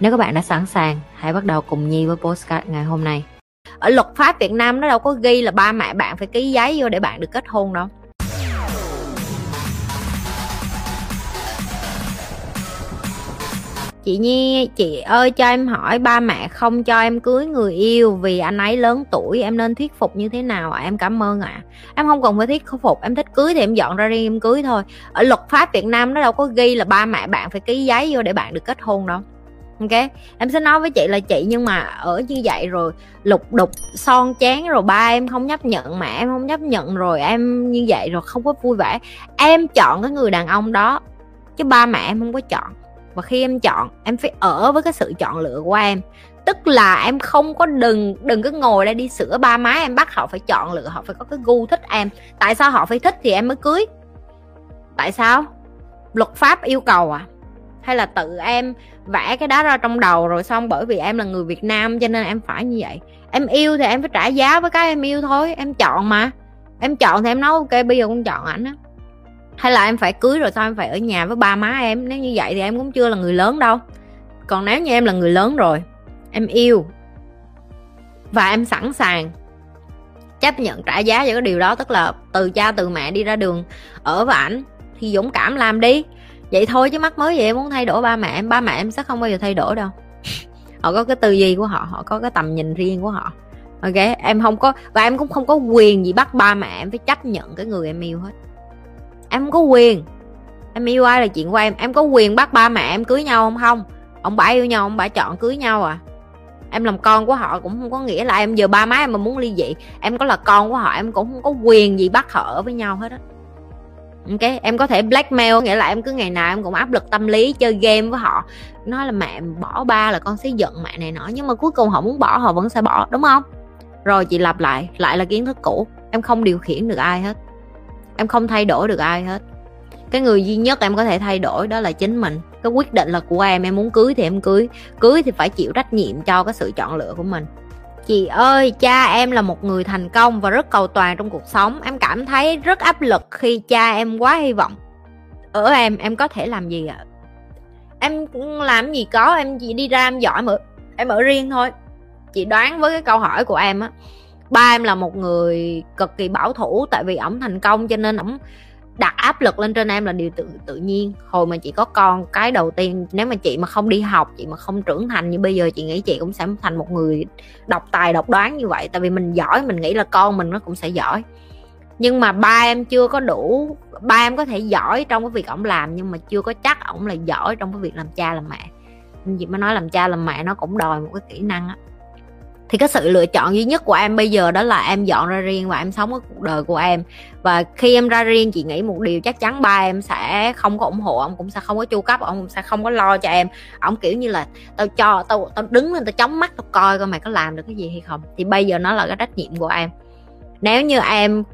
Nếu các bạn đã sẵn sàng, hãy bắt đầu cùng Nhi với postcard ngày hôm nay. Ở luật pháp Việt Nam nó đâu có ghi là ba mẹ bạn phải ký giấy vô để bạn được kết hôn đâu. Chị Nhi, chị ơi cho em hỏi ba mẹ không cho em cưới người yêu vì anh ấy lớn tuổi em nên thuyết phục như thế nào ạ? À? Em cảm ơn ạ. À. Em không cần phải thuyết phục, em thích cưới thì em dọn ra riêng em cưới thôi. Ở luật pháp Việt Nam nó đâu có ghi là ba mẹ bạn phải ký giấy vô để bạn được kết hôn đâu ok, em sẽ nói với chị là chị nhưng mà ở như vậy rồi, lục đục, son chán rồi, ba em không chấp nhận, mẹ em không chấp nhận rồi, em như vậy rồi không có vui vẻ. Em chọn cái người đàn ông đó, chứ ba mẹ em không có chọn. Và khi em chọn, em phải ở với cái sự chọn lựa của em. Tức là em không có đừng đừng cứ ngồi đây đi sửa ba má em, bắt họ phải chọn lựa, họ phải có cái gu thích em. Tại sao họ phải thích thì em mới cưới? Tại sao? Luật pháp yêu cầu à? Hay là tự em vẽ cái đó ra trong đầu rồi xong bởi vì em là người Việt Nam cho nên em phải như vậy. Em yêu thì em phải trả giá với cái em yêu thôi, em chọn mà. Em chọn thì em nói ok, bây giờ con chọn ảnh á. Hay là em phải cưới rồi sao em phải ở nhà với ba má em? Nếu như vậy thì em cũng chưa là người lớn đâu. Còn nếu như em là người lớn rồi, em yêu và em sẵn sàng chấp nhận trả giá cho cái điều đó, tức là từ cha, từ mẹ đi ra đường ở với ảnh thì dũng cảm làm đi vậy thôi chứ mắc mới vậy em muốn thay đổi ba mẹ em, ba mẹ em sẽ không bao giờ thay đổi đâu. Họ có cái tư duy của họ họ có cái tầm nhìn riêng của họ. Ok, em không có, và em cũng không có quyền gì bắt ba mẹ em phải chấp nhận cái người em yêu hết. Em không có quyền. Em yêu ai là chuyện của em. Em có quyền bắt ba mẹ em cưới nhau không? Không. Ông bà yêu nhau, ông bà chọn cưới nhau à. Em làm con của họ cũng không có nghĩa là em giờ ba má em mà muốn ly dị. Em có là con của họ, em cũng không có quyền gì bắt họ ở với nhau hết á ok, em có thể blackmail, nghĩa là em cứ ngày nào em cũng áp lực tâm lý chơi game với họ. Nói là mẹ bỏ ba là con sẽ giận mẹ này nọ, nhưng mà cuối cùng họ muốn bỏ, họ vẫn sẽ bỏ, đúng không? Rồi chị lặp lại lại là kiến thức cũ. Em không điều khiển được ai hết. Em không thay đổi được ai hết. Cái người duy nhất em có thể thay đổi đó là chính mình. Cái quyết định là của em em muốn cưới thì em cưới. Cưới thì phải chịu trách nhiệm cho cái sự chọn lựa của mình chị ơi, cha em là một người thành công và rất cầu toàn trong cuộc sống. Em cảm thấy rất áp lực khi cha em quá hy vọng. Ở em em có thể làm gì ạ? À? em làm gì có, em chỉ đi ra em giỏi mà em ở riêng thôi. Chị đoán với cái câu hỏi của em á, ba em là một người cực kỳ bảo thủ tại vì ổng thành công cho nên ổng đặt áp lực lên trên em là điều tự tự nhiên. Hồi mà chị có con, cái đầu tiên, nếu mà chị mà không đi học, chị mà không trưởng thành như bây giờ, chị nghĩ chị cũng sẽ thành một người độc tài, độc đoán như vậy. Tại vì mình giỏi, mình nghĩ là con mình nó cũng sẽ giỏi. Nhưng mà ba em chưa có đủ, ba em có thể giỏi trong cái việc ổng làm, nhưng mà chưa có chắc ổng là giỏi trong cái việc làm cha làm mẹ. Chị mới nói làm cha làm mẹ nó cũng đòi một cái kỹ năng á thì cái sự lựa chọn duy nhất của em bây giờ đó là em dọn ra riêng và em sống cái cuộc đời của em. Và khi em ra riêng, chị nghĩ một điều chắc chắn ba em sẽ không có ủng hộ, ông cũng sẽ không có chu cấp, ông sẽ không có lo cho em. Ông kiểu như là, tao cho, tao tao đứng lên, tao chống mắt, tao coi coi mày có làm được cái gì hay không. Thì bây giờ nó là cái trách nhiệm của em. Nếu như em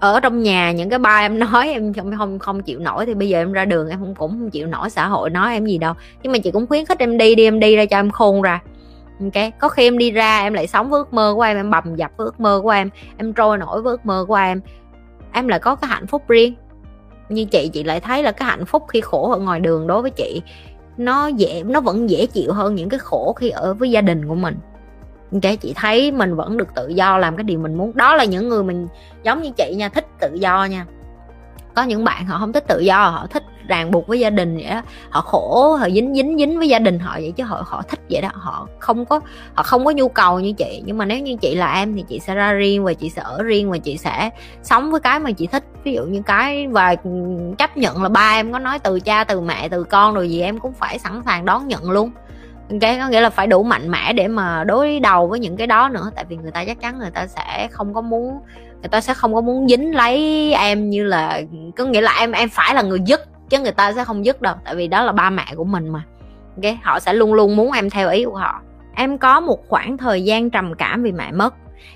ở trong nhà, những cái ba em nói em không không không chịu nổi thì bây giờ em ra đường em cũng cũng không chịu nổi xã hội nói em gì đâu. Nhưng mà chị cũng khuyến khích em đi đi, em đi ra cho em khôn ra ok, có khi em đi ra em lại sống với ước mơ của em em bầm dập với ước mơ của em em trôi nổi với ước mơ của em. Em lại có cái hạnh phúc riêng. Như chị chị lại thấy là cái hạnh phúc khi khổ ở ngoài đường đối với chị, nó dễ, nó vẫn dễ chịu hơn những cái khổ khi ở với gia đình của mình. Ok, chị thấy mình vẫn được tự do làm cái điều mình muốn. Đó là những người mình, giống như chị nha, thích tự do nha. Có những bạn họ không thích tự do, họ thích ràng buộc với gia đình vậy đó họ khổ, họ dính dính dính với gia đình họ vậy chứ họ họ thích vậy đó. Họ không có, họ không có nhu cầu như chị. Nhưng mà nếu như chị là em thì chị sẽ ra riêng và chị sẽ ở riêng và chị sẽ sống với cái mà chị thích. Ví dụ như cái và chấp nhận là ba em có nói từ cha, từ mẹ, từ con rồi gì em cũng phải sẵn sàng đón nhận luôn. Cái có nghĩa là phải đủ mạnh mẽ để mà đối đầu với những cái đó nữa. Tại vì người ta chắc chắn người ta sẽ không có muốn, người ta sẽ không có muốn dính lấy em như là, có nghĩa là em em phải là người dứt chứ người ta sẽ không dứt đâu tại vì đó là ba mẹ của mình mà. Ok họ sẽ luôn luôn muốn em theo ý của họ. Em có một khoảng thời gian trầm cảm vì mẹ mất.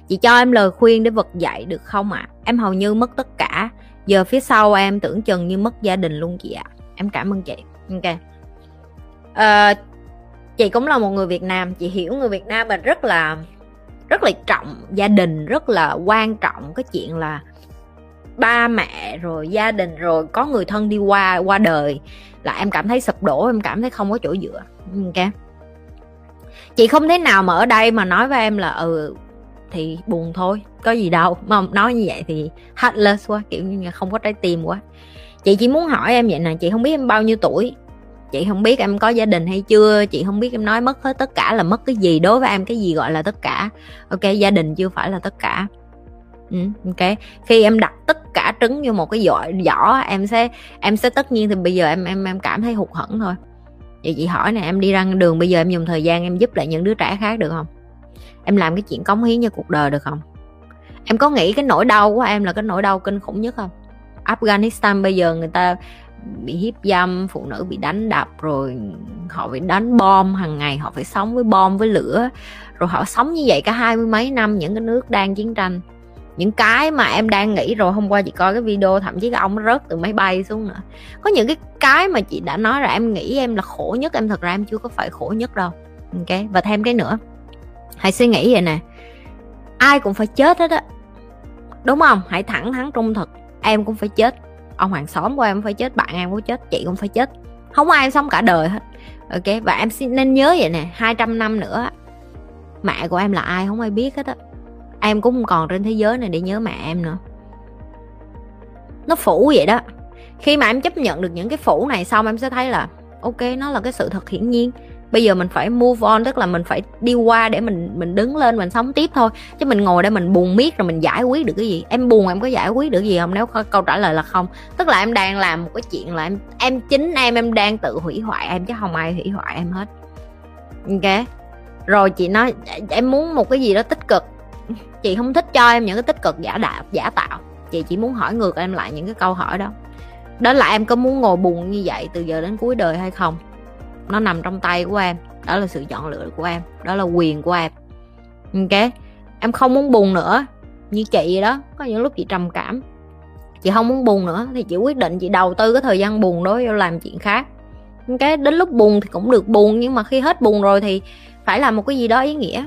Chị cho em lời khuyên để vực dậy được không ạ? À? em hầu như mất tất cả. Giờ phía sau em tưởng chừng như mất gia đình luôn chị ạ. À. em cảm ơn chị. Ok. À, chị cũng là một người việt nam. Chị hiểu người việt nam mình rất là rất là trọng gia đình rất là quan trọng. Cái chuyện là ba mẹ rồi gia đình rồi có người thân đi qua qua đời là em cảm thấy sụp đổ em cảm thấy không có chỗ dựa. Ừ, ok. Chị không thế nào mà ở đây mà nói với em là ừ thì buồn thôi có gì đâu. Mà nói như vậy thì heartless quá kiểu như là không có trái tim quá. Chị chỉ muốn hỏi em vậy nè chị không biết em bao nhiêu tuổi? Chị không biết em có gia đình hay chưa? Chị không biết em nói mất hết tất cả là mất cái gì đối với em cái gì gọi là tất cả. Ok gia đình chưa phải là tất cả. Ừ, ok. Khi em đặt tất cả trứng vô một cái giỏ giỏ, em sẽ em sẽ tất nhiên thì bây giờ em em em cảm thấy hụt hẫng thôi. Vậy chị hỏi nè, em đi ra đường bây giờ em dùng thời gian em giúp lại những đứa trẻ khác được không? Em làm cái chuyện cống hiến cho cuộc đời được không? Em có nghĩ cái nỗi đau của em là cái nỗi đau kinh khủng nhất không? Afghanistan bây giờ người ta bị hiếp dâm, phụ nữ bị đánh đập, rồi họ phải đánh bom hàng ngày họ phải sống với bom, với lửa. Rồi họ sống như vậy cả hai mươi mấy năm, những cái nước đang chiến tranh những cái mà em đang nghĩ rồi, hôm qua chị coi cái video, thậm chí cái ông rớt từ máy bay xuống nữa. Có những cái cái mà chị đã nói là em nghĩ em là khổ nhất, em thật ra em chưa có phải khổ nhất đâu. Ok, và thêm cái nữa. Hãy suy nghĩ vậy nè. Ai cũng phải chết hết á. Đúng không? Hãy thẳng thắn, trung thực. Em cũng phải chết. Ông hàng xóm của em phải chết, bạn em cũng chết, chị cũng phải chết. Không ai sống cả đời hết. Ok, và em xin nên nhớ vậy nè. 200 năm nữa, mẹ của em là ai không ai biết hết á em cũng không còn trên thế giới này để nhớ mẹ em nữa. Nó phủ vậy đó. Khi mà em chấp nhận được những cái phủ này xong, em sẽ thấy là, ok, nó là cái sự thật hiển nhiên. Bây giờ mình phải move on, tức là mình phải đi qua để mình mình đứng lên, mình sống tiếp thôi. Chứ mình ngồi đây mình buồn miết rồi mình giải quyết được cái gì. Em buồn em có giải quyết được gì không? Nếu câu trả lời là không. Tức là em đang làm một cái chuyện là em em chính em em đang tự hủy hoại em chứ không ai hủy hoại em hết. Ok? Rồi chị nói, em muốn một cái gì đó tích cực chị không thích cho em những cái tích cực giả đạo, giả tạo. Chị chỉ muốn hỏi ngược em lại những cái câu hỏi đó. Đó là em có muốn ngồi buồn như vậy từ giờ đến cuối đời hay không? Nó nằm trong tay của em. Đó là sự chọn lựa của em. Đó là quyền của em. Ok? Em không muốn buồn nữa. Như chị đó. Có những lúc chị trầm cảm. Chị không muốn buồn nữa thì chị quyết định chị đầu tư cái thời gian buồn đó vô làm chuyện khác. Cái đến lúc buồn thì cũng được buồn, nhưng mà khi hết buồn rồi thì phải làm một cái gì đó ý nghĩa